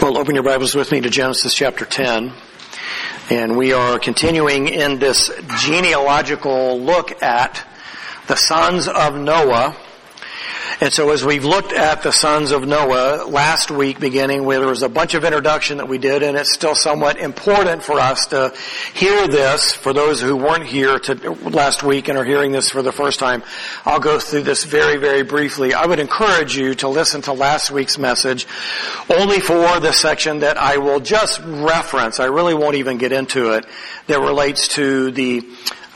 Well, open your Bibles with me to Genesis chapter 10. And we are continuing in this genealogical look at the sons of Noah and so as we've looked at the sons of Noah last week beginning where there was a bunch of introduction that we did and it's still somewhat important for us to hear this for those who weren't here to, last week and are hearing this for the first time. I'll go through this very, very briefly. I would encourage you to listen to last week's message only for the section that I will just reference. I really won't even get into it that relates to the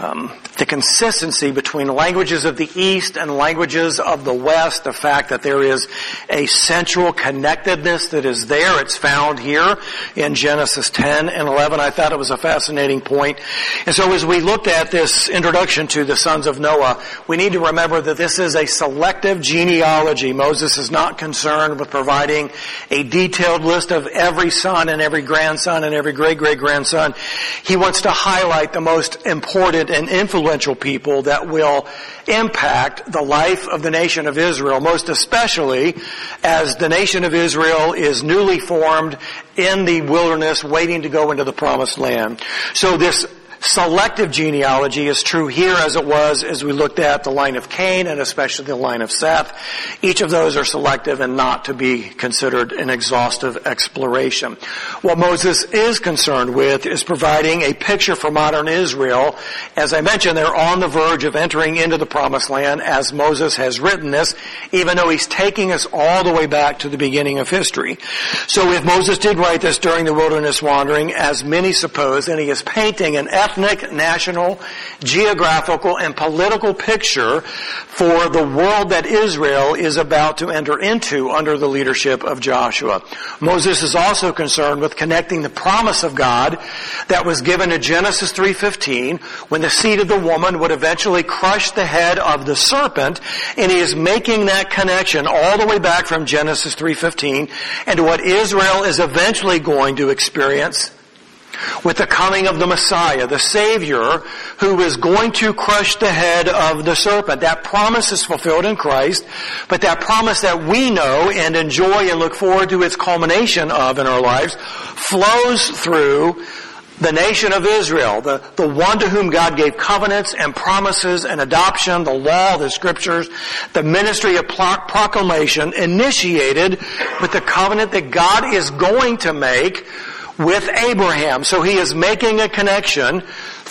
um, the consistency between languages of the East and languages of the West, the fact that there is a central connectedness that is there. It's found here in Genesis 10 and 11. I thought it was a fascinating point. And so as we looked at this introduction to the sons of Noah, we need to remember that this is a selective genealogy. Moses is not concerned with providing a detailed list of every son and every grandson and every great great grandson. He wants to highlight the most important and influential people that will impact the life of the nation of Israel, most especially as the nation of Israel is newly formed in the wilderness waiting to go into the promised land. So this selective genealogy is true here as it was as we looked at the line of Cain and especially the line of Seth. Each of those are selective and not to be considered an exhaustive exploration. What Moses is concerned with is providing a picture for modern Israel. As I mentioned, they're on the verge of entering into the promised land as Moses has written this, even though he's taking us all the way back to the beginning of history. So if Moses did write this during the wilderness wandering, as many suppose, and he is painting an ethnic, national, geographical, and political picture for the world that Israel is about to enter into under the leadership of Joshua. Moses is also concerned with connecting the promise of God that was given in Genesis 3.15 when the seed of the woman would eventually crush the head of the serpent and he is making that connection all the way back from Genesis 3.15 and to what Israel is eventually going to experience with the coming of the Messiah, the Savior, who is going to crush the head of the serpent. That promise is fulfilled in Christ, but that promise that we know and enjoy and look forward to its culmination of in our lives flows through the nation of Israel, the, the one to whom God gave covenants and promises and adoption, the law, the scriptures, the ministry of proclamation initiated with the covenant that God is going to make with Abraham. So he is making a connection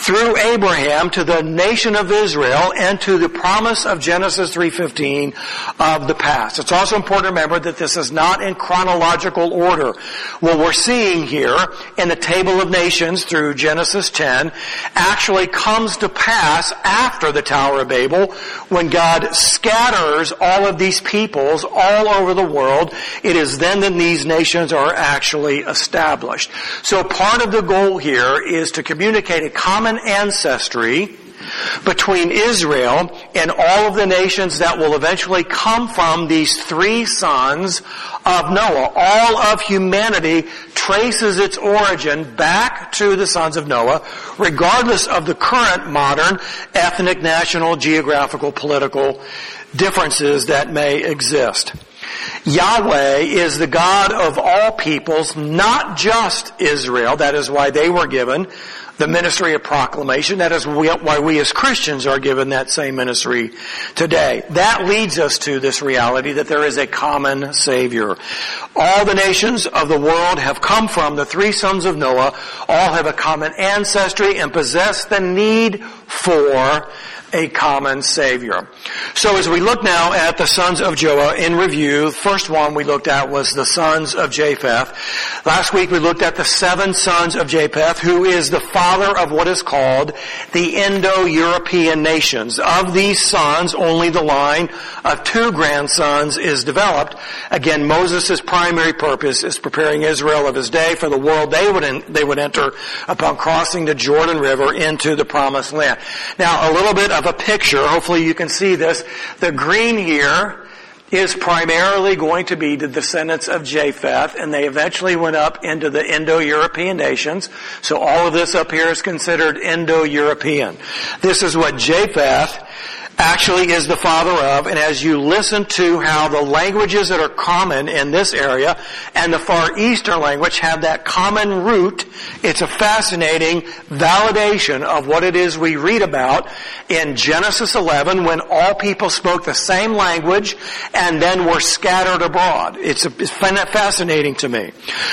through Abraham to the nation of Israel and to the promise of Genesis 3.15 of the past. It's also important to remember that this is not in chronological order. What we're seeing here in the table of nations through Genesis 10 actually comes to pass after the Tower of Babel when God scatters all of these peoples all over the world. It is then that these nations are actually established. So part of the goal here is to communicate a common common ancestry between Israel and all of the nations that will eventually come from these three sons of Noah. All of humanity traces its origin back to the sons of Noah, regardless of the current modern ethnic, national, geographical, political differences that may exist. Yahweh is the God of all peoples, not just Israel. That is why they were given the ministry of proclamation. That is why we as Christians are given that same ministry today. That leads us to this reality that there is a common Savior. All the nations of the world have come from the three sons of Noah. All have a common ancestry and possess the need for a common Savior. So as we look now at the sons of Noah in review, the first one we looked at was the sons of Japheth. Last week we looked at the seven sons of Japheth, who is the father of what is called the Indo-European nations. Of these sons, only the line of two grandsons is developed. Again, Moses' primary purpose is preparing Israel of his day for the world they would, they would enter upon crossing the Jordan River into the promised land. Now, a little bit of a picture. Hopefully you can see this. The green here is primarily going to be the descendants of Japheth, and they eventually went up into the Indo-European nations. So all of this up here is considered Indo-European. This is what Japheth actually is the father of, and as you listen to how the languages that are common in this area and the far eastern language have that common root, it's a fascinating validation of what it is we read about in Genesis 11 when all people spoke the same language and then were scattered abroad. It's, a, it's fascinating to me.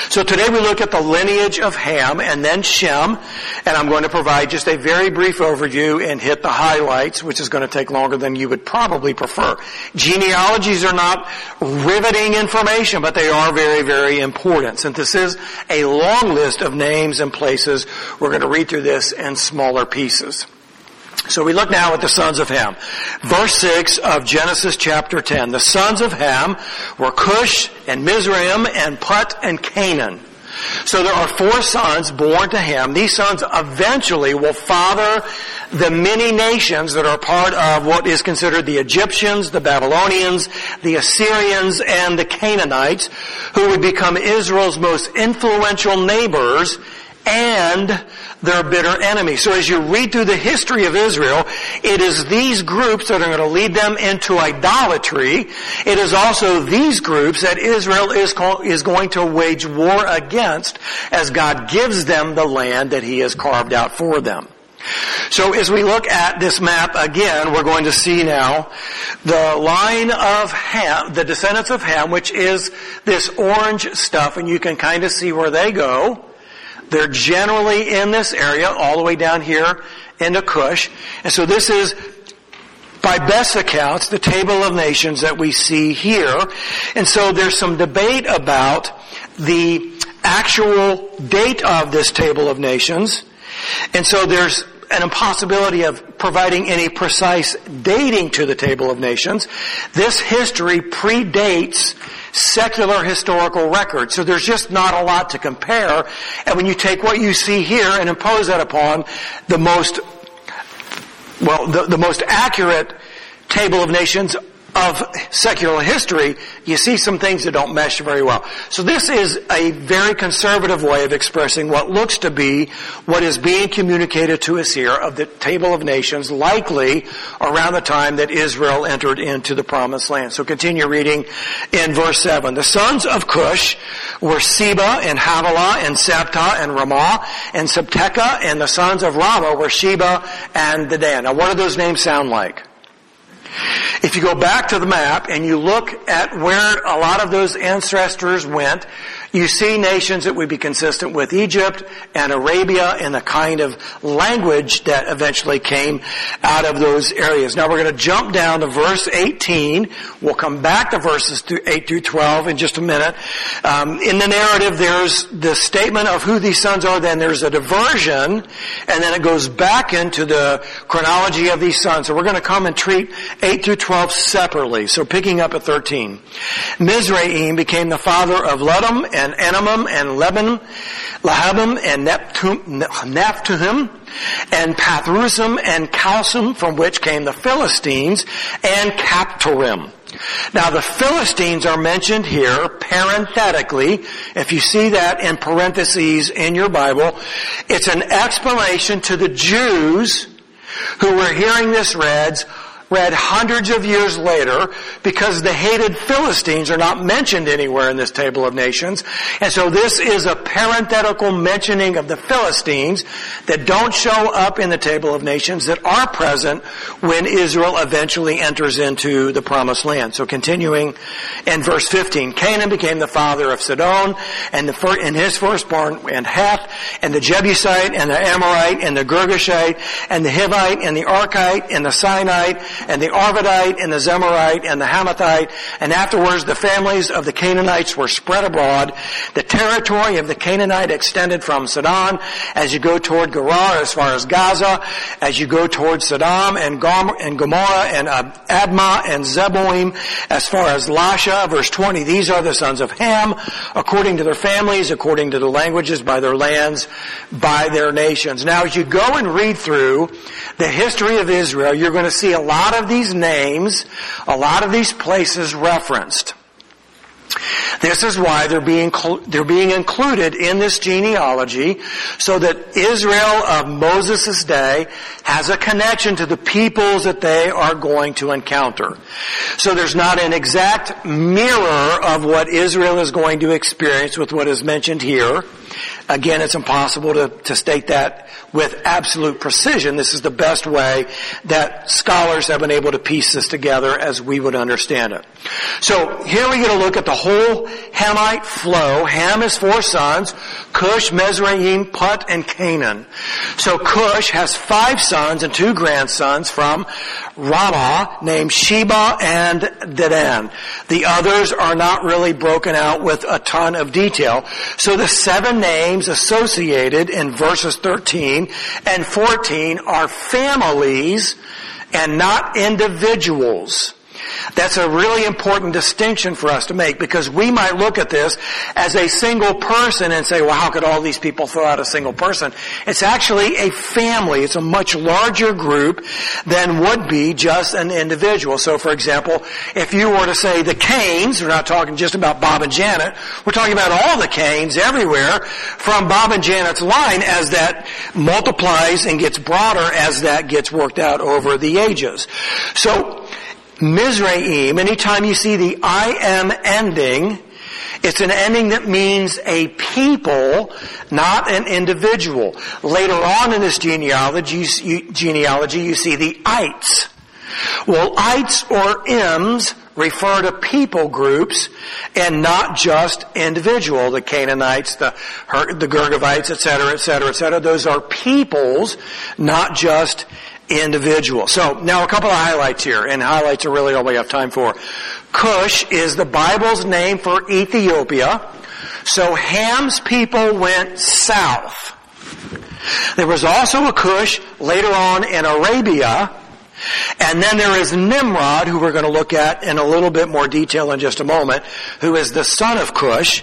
So today we look at the lineage of Ham and then Shem, and I'm going to provide just a very brief overview and hit the highlights, which is going to take longer than you would probably prefer. Genealogies are not riveting information, but they are very, very important. Since this is a long list of names and places, we're going to read through this in smaller pieces. So we look now at the sons of Ham. Verse 6 of Genesis chapter 10. The sons of Ham were Cush and Mizraim and Put and Canaan. So there are four sons born to him. These sons eventually will father the many nations that are part of what is considered the Egyptians, the Babylonians, the Assyrians, and the Canaanites, who would become Israel's most influential neighbors and their bitter enemy. So as you read through the history of Israel, it is these groups that are going to lead them into idolatry. It is also these groups that Israel is, is going to wage war against as God gives them the land that He has carved out for them. So as we look at this map again, we're going to see now the line of Ham, the descendants of Ham, which is this orange stuff, and you can kind of see where they go. They're generally in this area, all the way down here into Cush. And so this is, by best accounts, the table of nations that we see here. And so there's some debate about the actual date of this table of nations. And so there's an impossibility of providing any precise dating to the table of nations. This history predates secular historical record. So there's just not a lot to compare. And when you take what you see here and impose that upon the most, well, the, the most accurate table of nations of secular history, you see some things that don't mesh very well. So this is a very conservative way of expressing what looks to be what is being communicated to us here of the table of nations, likely around the time that Israel entered into the promised land. So continue reading in verse 7. The sons of Cush were Seba and Havilah and Sabtah and Raamah and Sabteca and the sons of Rabbah were Sheba and Dedan. Now what do those names sound like? If you go back to the map and you look at where a lot of those ancestors went, you see nations that would be consistent with Egypt and Arabia and the kind of language that eventually came out of those areas. Now we're going to jump down to verse 18. We'll come back to verses 8 through 12 in just a minute. Um, in the narrative, there's the statement of who these sons are, then there's a diversion, and then it goes back into the chronology of these sons. So we're going to come and treat 8 through 12 separately. So picking up at 13. Mizraim became the father of Ludim and Anamim and Lebanon, Lehabim and Naphtuhim and Pathrusim and Casluhim from which came the Philistines and Caphtorim. Now the Philistines are mentioned here parenthetically. If you see that in parentheses in your Bible, it's an explanation to the Jews who were hearing this read, read hundreds of years later because the hated Philistines are not mentioned anywhere in this table of nations. And so this is a parenthetical mentioning of the Philistines that don't show up in the table of nations that are present when Israel eventually enters into the promised land. So continuing in verse 15, Canaan became the father of Sidon and the and his firstborn and Heth and the Jebusite and the Amorite and the Girgashite and the Hivite and the Arkite and the Sinite and the Arvadite and the Zemarite and the Hamathite, and afterwards the families of the Canaanites were spread abroad. The territory of the Canaanite extended from Sidon as you go toward Gerar as far as Gaza, as you go toward Sodom and, and Gomorrah and uh, Admah and Zeboim as far as Lasha, verse 20. These are the sons of Ham, according to their families, according to their languages, by their lands, by their nations. Now as you go and read through the history of Israel, you're going to see a lot of these names, a lot of these places referenced. This is why they're being, they're being included in this genealogy so that Israel of Moses' day has a connection to the peoples that they are going to encounter. So there's not an exact mirror of what Israel is going to experience with what is mentioned here. Again, it's impossible to, to state that with absolute precision. This is the best way that scholars have been able to piece this together as we would understand it. So here we get a look at the whole Hamite flow. Ham has four sons, Cush, Mizraim, Put, and Canaan. So Cush has five sons and two grandsons from Rabbah named Sheba and Dedan. The others are not really broken out with a ton of detail. So the seven names associated in verses 13 and 14 are families and not individuals. That's a really important distinction for us to make because we might look at this as a single person and say, well, how could all these people throw out a single person? It's actually a family. It's a much larger group than would be just an individual. So for example, if you were to say the Canes, we're not talking just about Bob and Janet, we're talking about all the Canes everywhere from Bob and Janet's line as that multiplies and gets broader as that gets worked out over the ages. So Mizraim, anytime you see the I am ending, it's an ending that means a people, not an individual. Later on in this genealogy, you, genealogy, you see the ites. Well, ites or ims refer to people groups and not just individual. The Canaanites, the, the Girgavites, etc., etc., etc. Those are peoples, not just individual. So now a couple of highlights here, and highlights are really all we have time for. Cush is the Bible's name for Ethiopia. So Ham's people went south. There was also a Cush later on in Arabia, and then there is Nimrod, who we're going to look at in a little bit more detail in just a moment, who is the son of Cush.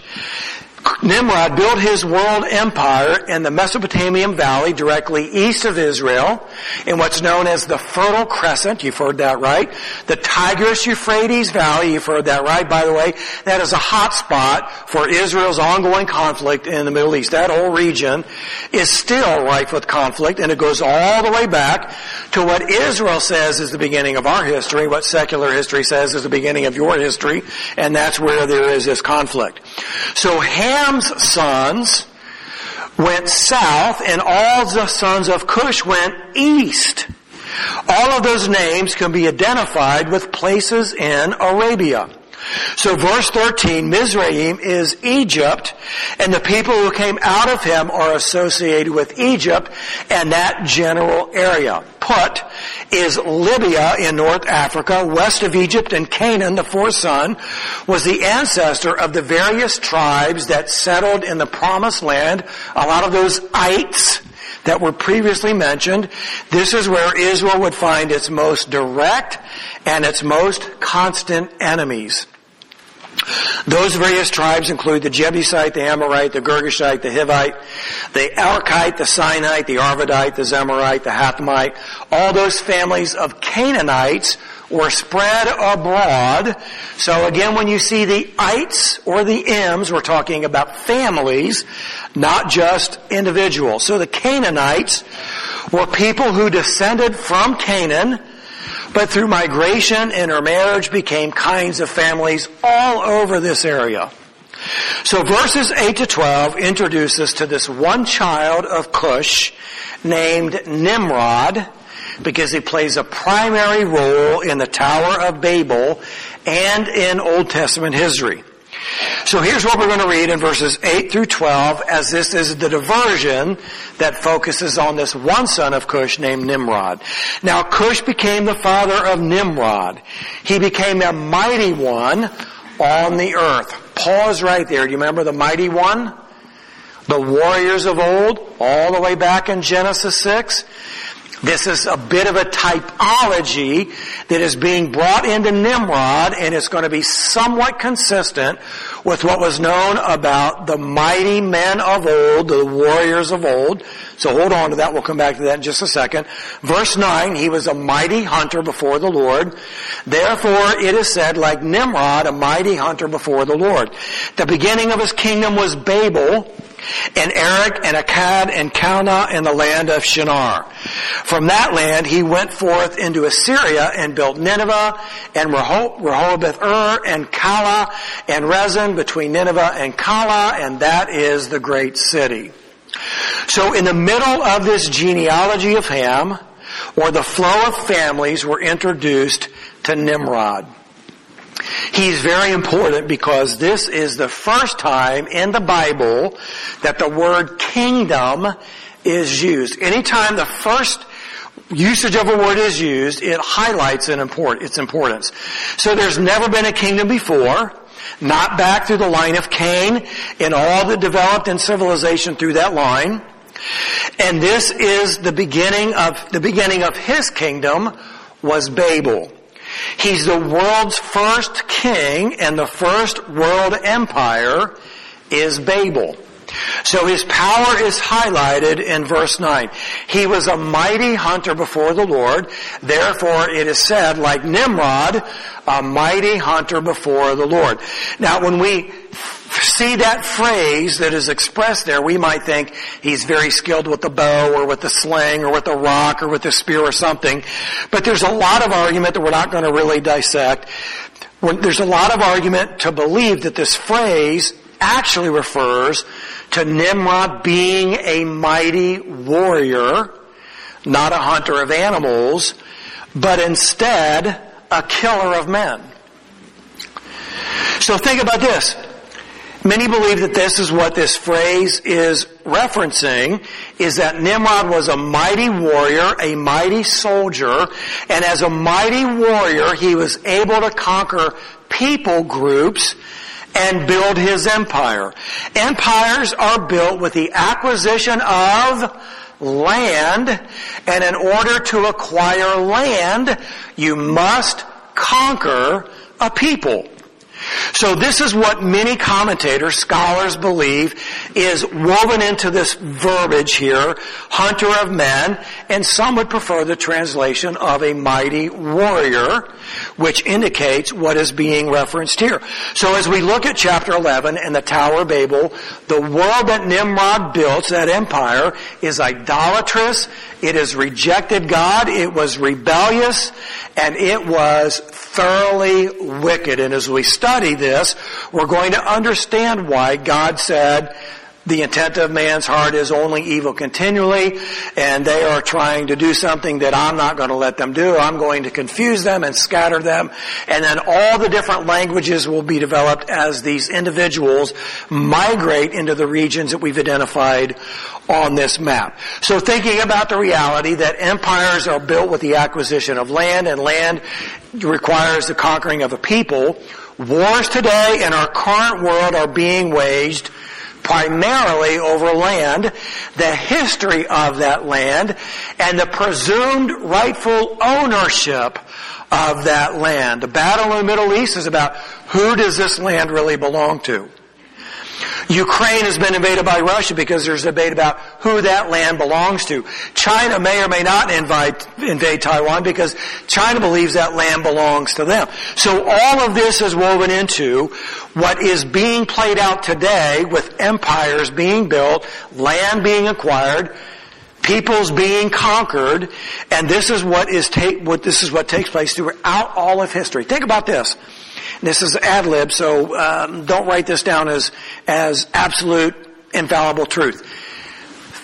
Nimrod built his world empire in the Mesopotamian valley directly east of Israel in what's known as the Fertile Crescent. You've heard that right. The Tigris Euphrates Valley. You've heard that right. By the way, that is a hot spot for Israel's ongoing conflict in the Middle East. That whole region is still rife with conflict and it goes all the way back to what Israel says is the beginning of our history, what secular history says is the beginning of your history, and that's where there is this conflict. So Ham's sons went south and all the sons of Cush went east. All of those names can be identified with places in Arabia. So verse 13, Mizraim is Egypt, and the people who came out of him are associated with Egypt and that general area. Put is Libya in North Africa, west of Egypt, and Canaan, the fourth son, was the ancestor of the various tribes that settled in the promised land. A lot of those ites that were previously mentioned. This is where Israel would find its most direct and its most constant enemies. Those various tribes include the Jebusite, the Amorite, the Girgashite, the Hivite, the Arachite, the Sinite, the Arvadite, the Zemarite, the Hathamite. All those families of Canaanites were spread abroad. So again, when you see the ites or the ims, we're talking about families, not just individuals. So the Canaanites were people who descended from Canaan, but through migration, intermarriage became kinds of families all over this area. So verses 8 to 12 introduce us to this one child of Cush named Nimrod because he plays a primary role in the Tower of Babel and in Old Testament history. So here's what we're going to read in verses 8 through 12 as this is the diversion that focuses on this one son of Cush named Nimrod. Now Cush became the father of Nimrod. He became a mighty one on the earth. Pause right there. Do you remember the mighty one? The warriors of old, all the way back in Genesis 6. This is a bit of a typology that is being brought into Nimrod and it's going to be somewhat consistent with what was known about the mighty men of old, the warriors of old. So hold on to that. We'll come back to that in just a second. Verse 9, he was a mighty hunter before the Lord. Therefore it is said, like Nimrod, a mighty hunter before the Lord. The beginning of his kingdom was Babel, and Erech and Akkad and Calneh in the land of Shinar. From that land he went forth into Assyria and built Nineveh and Rehoboth Ir and Calah and Resen between Nineveh and Calah and that is the great city. So in the middle of this genealogy of Ham, or the flow of families were introduced to Nimrod. He's very important because this is the first time in the Bible that the word kingdom is used. Anytime the first usage of a word is used, it highlights its importance. So there's never been a kingdom before, not back through the line of Cain and all that developed in civilization through that line. And this is the beginning of, the beginning of his kingdom was Babel. He's the world's first king and the first world empire is Babel. So his power is highlighted in verse 9. He was a mighty hunter before the Lord. Therefore it is said, like Nimrod, a mighty hunter before the Lord. Now when we see that phrase that is expressed there, we might think he's very skilled with the bow or with the sling or with the rock or with the spear or something. But there's a lot of argument that we're not going to really dissect. There's a lot of argument to believe that this phrase actually refers to Nimrod being a mighty warrior, not a hunter of animals, but instead a killer of men. So think about this. Many believe that this is what this phrase is referencing, is that Nimrod was a mighty warrior, a mighty soldier, and as a mighty warrior, he was able to conquer people groups and build his empire. Empires are built with the acquisition of land, and in order to acquire land, you must conquer a people. So this is what many commentators, scholars believe is woven into this verbiage here, hunter of men, and some would prefer the translation of a mighty warrior, which indicates what is being referenced here. So as we look at chapter 11 and the Tower of Babel, the world that Nimrod built, that empire, is idolatrous, it has rejected God, it was rebellious, and it was thoroughly wicked. And as we study this, we're going to understand why God said, the intent of man's heart is only evil continually, and they are trying to do something that I'm not going to let them do. I'm going to confuse them and scatter them, and then all the different languages will be developed as these individuals migrate into the regions that we've identified on this map. So thinking about the reality that empires are built with the acquisition of land, and land requires the conquering of a people, wars today in our current world are being waged primarily over land, the history of that land, and the presumed rightful ownership of that land. The battle in the Middle East is about who does this land really belong to? Ukraine has been invaded by Russia because there's debate about who that land belongs to. China may or may not invite, invade Taiwan because China believes that land belongs to them. So all of this is woven into what is being played out today with empires being built, land being acquired, peoples being conquered, and this is what is take, what this is what takes place throughout all of history. Think about this. This is ad lib, so um, don't write this down as as absolute infallible truth.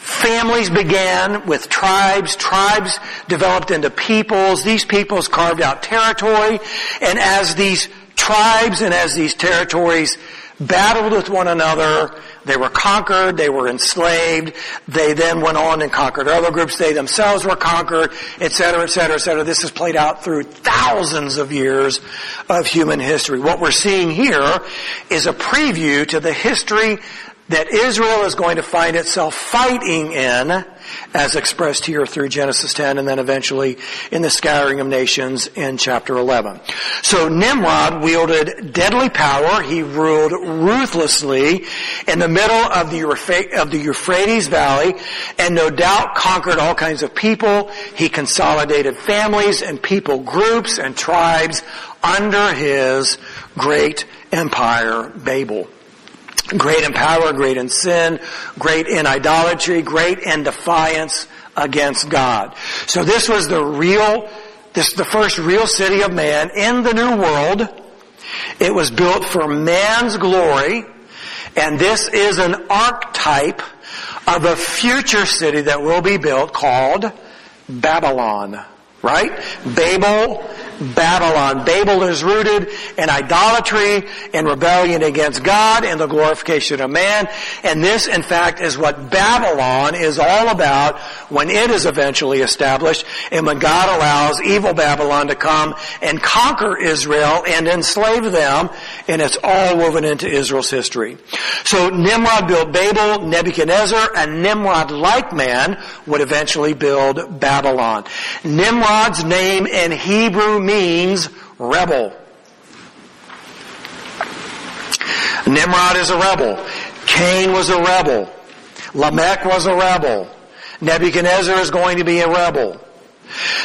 Families began with tribes. Tribes developed into peoples. These peoples carved out territory, and as these tribes and as these territories battled with one another. They were conquered. They were enslaved. They then went on and conquered other groups. They themselves were conquered, etc., etc., etc. This has played out through thousands of years of human history. What we're seeing here is a preview to the history that Israel is going to find itself fighting in as expressed here through Genesis 10 and then eventually in the scattering of nations in chapter 11. So Nimrod wielded deadly power. He ruled ruthlessly in the middle of the, of the Euphrates Valley and no doubt conquered all kinds of people. He consolidated families and people groups and tribes under his great empire, Babel. Great in power, great in sin, great in idolatry, great in defiance against God. So this was the real, this the first real city of man in the new world. It was built for man's glory, and this is an archetype of a future city that will be built called Babylon. Right? Babel Babylon. Babel is rooted in idolatry and rebellion against God and the glorification of man. And this, in fact, is what Babylon is all about when it is eventually established and when God allows evil Babylon to come and conquer Israel and enslave them. And it's all woven into Israel's history. So Nimrod built Babel, Nebuchadnezzar, a Nimrod-like man would eventually build Babylon. Nimrod's name in Hebrew means rebel. Nimrod is a rebel. Cain was a rebel. Lamech was a rebel. Nebuchadnezzar is going to be a rebel.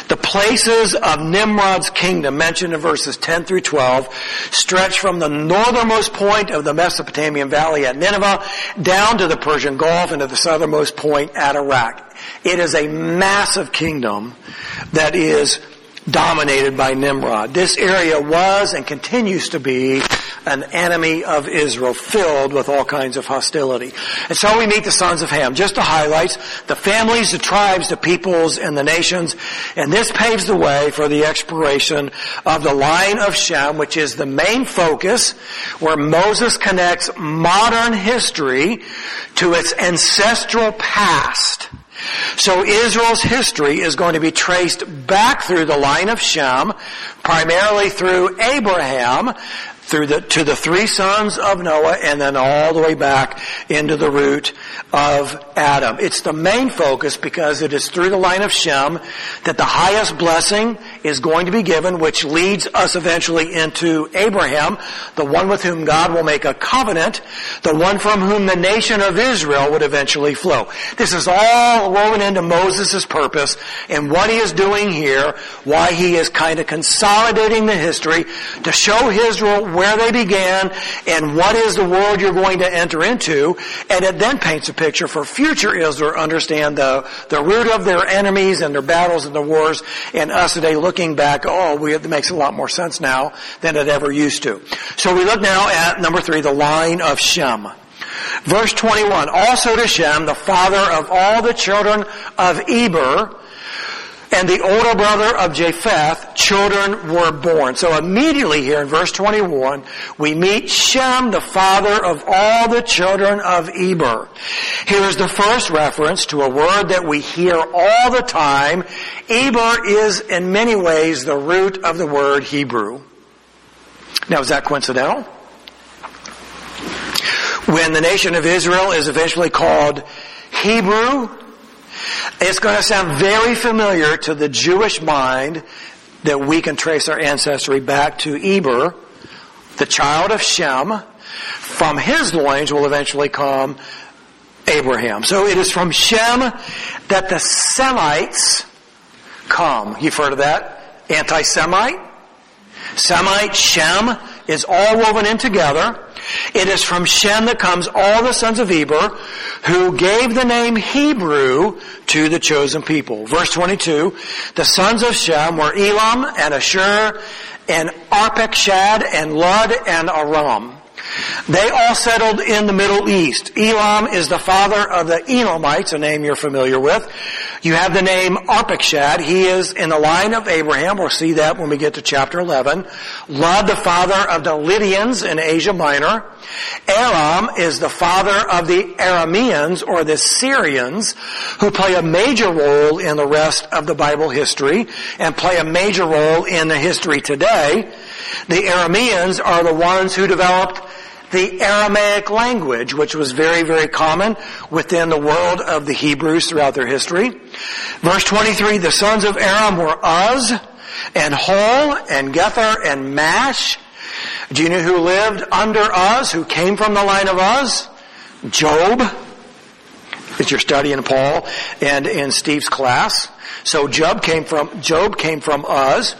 The places of Nimrod's kingdom mentioned in verses 10 through 12 stretch from the northernmost point of the Mesopotamian valley at Nineveh down to the Persian Gulf and to the southernmost point at Iraq. It is a massive kingdom that is dominated by Nimrod. This area was and continues to be an enemy of Israel, filled with all kinds of hostility. And so we meet the sons of Ham. Just to highlight the families, the tribes, the peoples, and the nations. And this paves the way for the exploration of the line of Shem, which is the main focus where Moses connects modern history to its ancestral past. So Israel's history is going to be traced back through the line of Shem, primarily through Abraham, through the, to the three sons of Noah and then all the way back into the root of Adam. It's the main focus because it is through the line of Shem that the highest blessing is going to be given, which leads us eventually into Abraham, the one with whom God will make a covenant, the one from whom the nation of Israel would eventually flow. This is all woven into Moses' purpose and what he is doing here, why he is kind of consolidating the history to show Israel where they began, and what is the world you're going to enter into, and it then paints a picture for future Israel to understand the, the root of their enemies and their battles and their wars, and us today looking back, oh, we, it makes a lot more sense now than it ever used to. So we look now at number three, the line of Shem. Verse 21, also to Shem, the father of all the children of Eber, and the older brother of Japheth, children were born. So immediately here in verse 21, we meet Shem, the father of all the children of Eber. Here's the first reference to a word that we hear all the time. Eber is in many ways the root of the word Hebrew. Now is that coincidental? When the nation of Israel is eventually called Hebrew, it's going to sound very familiar to the Jewish mind that we can trace our ancestry back to Eber, the child of Shem. From his loins will eventually come Abraham. So it is from Shem that the Semites come. You've heard of that? Anti-Semite? Semite, Shem is all woven in together. It is from Shem that comes all the sons of Eber who gave the name Hebrew to the chosen people. Verse 22, the sons of Shem were Elam and Ashur and Arpachshad and Lud and Aram. They all settled in the Middle East. Elam is the father of the Elamites, a name you're familiar with. You have the name Arpachshad. He is in the line of Abraham. We'll see that when we get to chapter 11. Lud, the father of the Lydians in Asia Minor. Aram is the father of the Arameans or the Syrians who play a major role in the rest of the Bible history and play a major role in the history today. The Arameans are the ones who developed the Aramaic language, which was very, very common within the world of the Hebrews throughout their history. Verse 23, the sons of Aram were Uz, and Hul, and Gether, and Mash. Do you know who lived under Uz, who came from the line of Uz? Job. Is your study in Paul and in Steve's class. So Job came from, Job came from Uz.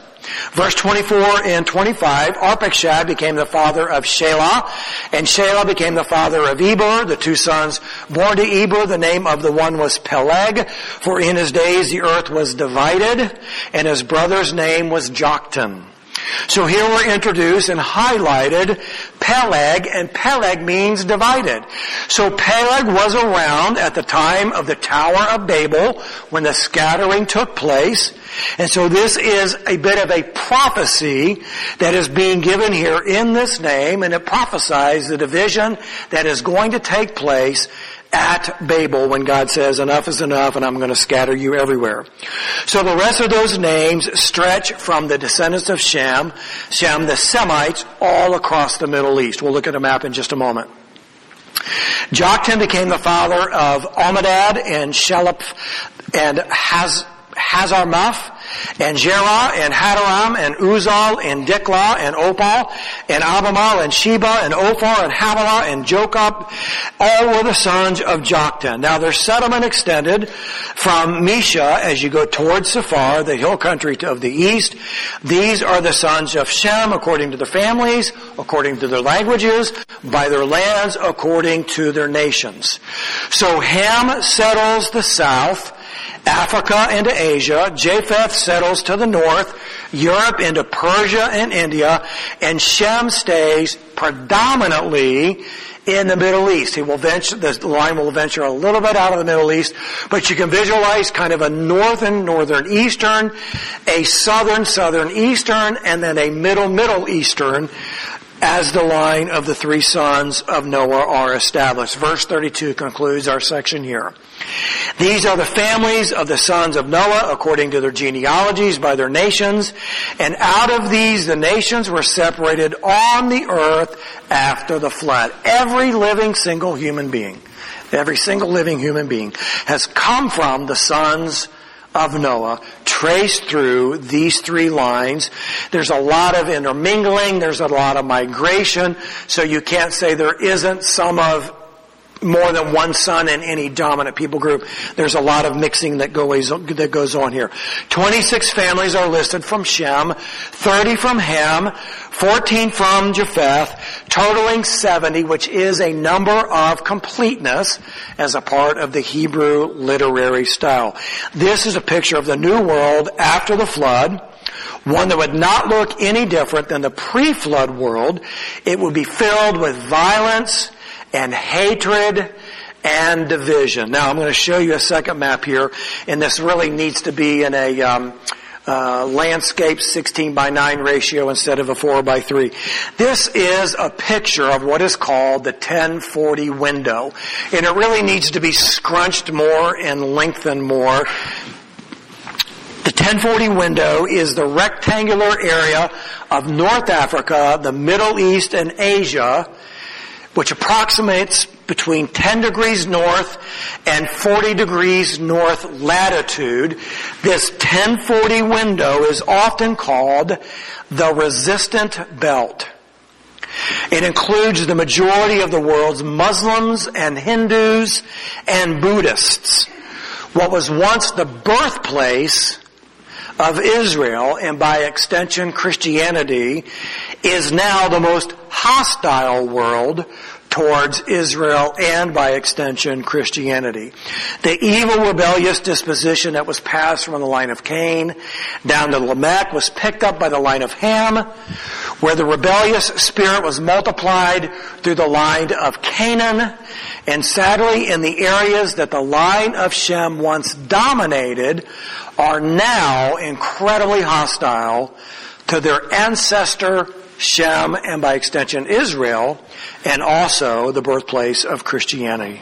Verse 24 and 25, Arpachshad became the father of Shelah, and Shelah became the father of Eber, the two sons born to Eber. The name of the one was Peleg, for in his days the earth was divided, and his brother's name was Joktan. So here we're introduced and highlighted Peleg, and Peleg means divided. So Peleg was around at the time of the Tower of Babel when the scattering took place. And so this is a bit of a prophecy that is being given here in this name, and it prophesies the division that is going to take place at Babel when God says enough is enough and I'm going to scatter you everywhere. So the rest of those names stretch from the descendants of Shem, Shem, the Semites, all across the Middle East. We'll look at a map in just a moment. Joktan became the father of Almodad and Sheleph and Haz, and Jerah, and Hadoram, and Uzal, and Diklah, and Obal, and Abimael, and Sheba, and Ophir, and Havilah, and Jobab, all were the sons of Joktan. Now their settlement extended from Mesha as you go towards Sephar, the hill country of the east. These are the sons of Shem according to their families, according to their languages, by their lands, according to their nations. So Ham settles the south, Africa into Asia, Japheth settles to the north, Europe into Persia and India, and Shem stays predominantly in the Middle East. He will venture, the line will venture a little bit out of the Middle East, but you can visualize kind of a northern, northern eastern, a southern, southern eastern, and then a middle, middle eastern as the line of the three sons of Noah are established. Verse 32 concludes our section here. These are the families of the sons of Noah according to their genealogies by their nations. And out of these the nations were separated on the earth after the flood. Every living single human being, every single living human being has come from the sons of Noah traced through these three lines. There's a lot of intermingling, there's a lot of migration, so you can't say there isn't some of more than one son in any dominant people group. There's a lot of mixing that goes, that goes on here. 26 families are listed from Shem, 30 from Ham, 14 from Japheth, totaling 70, which is a number of completeness as a part of the Hebrew literary style. This is a picture of the new world after the flood one that would not look any different than the pre-flood world. It would be filled with violence and hatred and division. Now I'm going to show you a second map here, and this really needs to be in a um, uh, landscape 16 by 9 ratio instead of a 4 by 3. This is a picture of what is called the 1040 window, and it really needs to be scrunched more and lengthened more. The 1040 window is the rectangular area of North Africa, the Middle East, and Asia which approximates between 10 degrees north and 40 degrees north latitude. This 1040 window is often called the resistant belt. It includes the majority of the world's Muslims and Hindus and Buddhists. What was once the birthplace of Israel and by extension Christianity is now the most hostile world towards Israel and by extension Christianity. The evil rebellious disposition that was passed from the line of Cain down to Lamech was picked up by the line of Ham, where the rebellious spirit was multiplied through the line of Canaan, and sadly in the areas that the line of Shem once dominated are now incredibly hostile to their ancestor Shem, and by extension Israel, and also the birthplace of Christianity.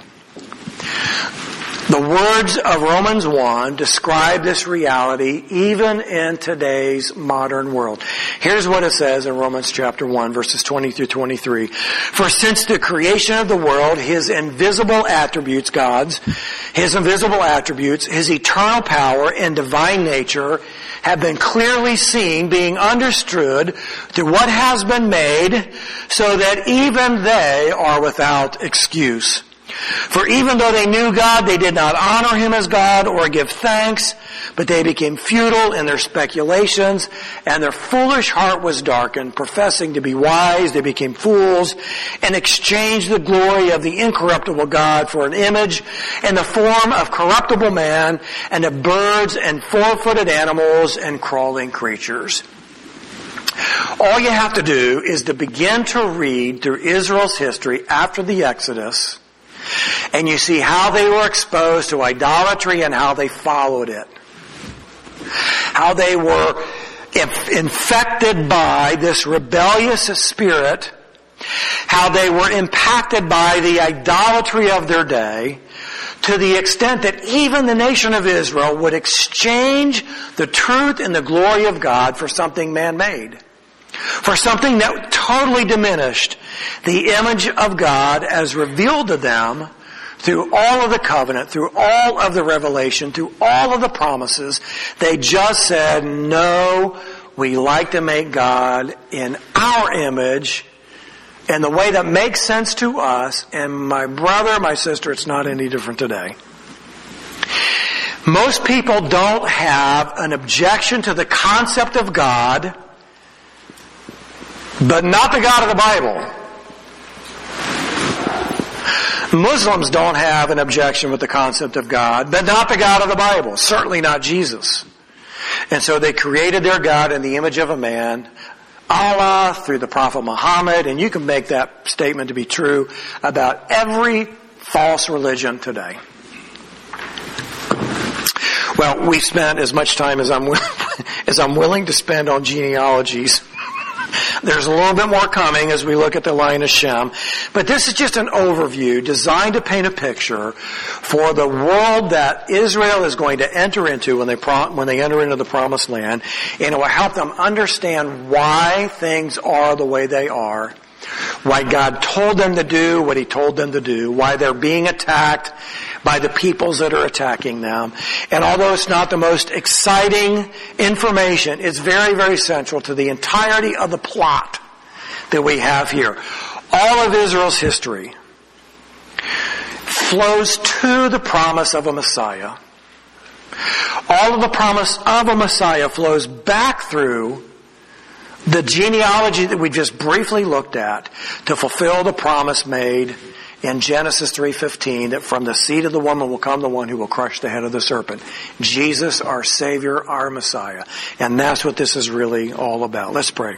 The words of Romans 1 describe this reality even in today's modern world. Here's what it says in Romans chapter 1 verses 20 through 23. For since the creation of the world, His invisible attributes, God's, His invisible attributes, His eternal power and divine nature have been clearly seen, being understood through what has been made, so that even they are without excuse. For even though they knew God, they did not honor Him as God or give thanks, but they became futile in their speculations, and their foolish heart was darkened. Professing to be wise, they became fools, and exchanged the glory of the incorruptible God for an image in the form of corruptible man, and of birds and four-footed animals and crawling creatures. All you have to do is to begin to read through Israel's history after the Exodus, and you see how they were exposed to idolatry and how they followed it. How they were infected by this rebellious spirit, how they were impacted by the idolatry of their day, to the extent that even the nation of Israel would exchange the truth and the glory of God for something man-made. For something that totally diminished the image of God as revealed to them through all of the covenant, through all of the revelation, through all of the promises. They just said, no, we like to make God in our image in the way that makes sense to us. And my brother, my sister, it's not any different today. Most people don't have an objection to the concept of God, but not the God of the Bible. Muslims don't have an objection with the concept of God, but not the God of the Bible. Certainly not Jesus. And so they created their God in the image of a man, Allah through the Prophet Muhammad, and you can make that statement to be true about every false religion today. Well, we've spent as much time as I'm as I'm willing to spend on genealogies there's a little bit more coming as we look at the line of Shem. But this is just an overview designed to paint a picture for the world that Israel is going to enter into when they, when they enter into the promised land. And it will help them understand why things are the way they are why God told them to do what He told them to do, why they're being attacked by the peoples that are attacking them. And although it's not the most exciting information, it's very, very central to the entirety of the plot that we have here. All of Israel's history flows to the promise of a Messiah. All of the promise of a Messiah flows back through the genealogy that we just briefly looked at to fulfill the promise made in Genesis 3:15 that from the seed of the woman will come the one who will crush the head of the serpent. Jesus, our Savior, our Messiah. And that's what this is really all about. Let's pray.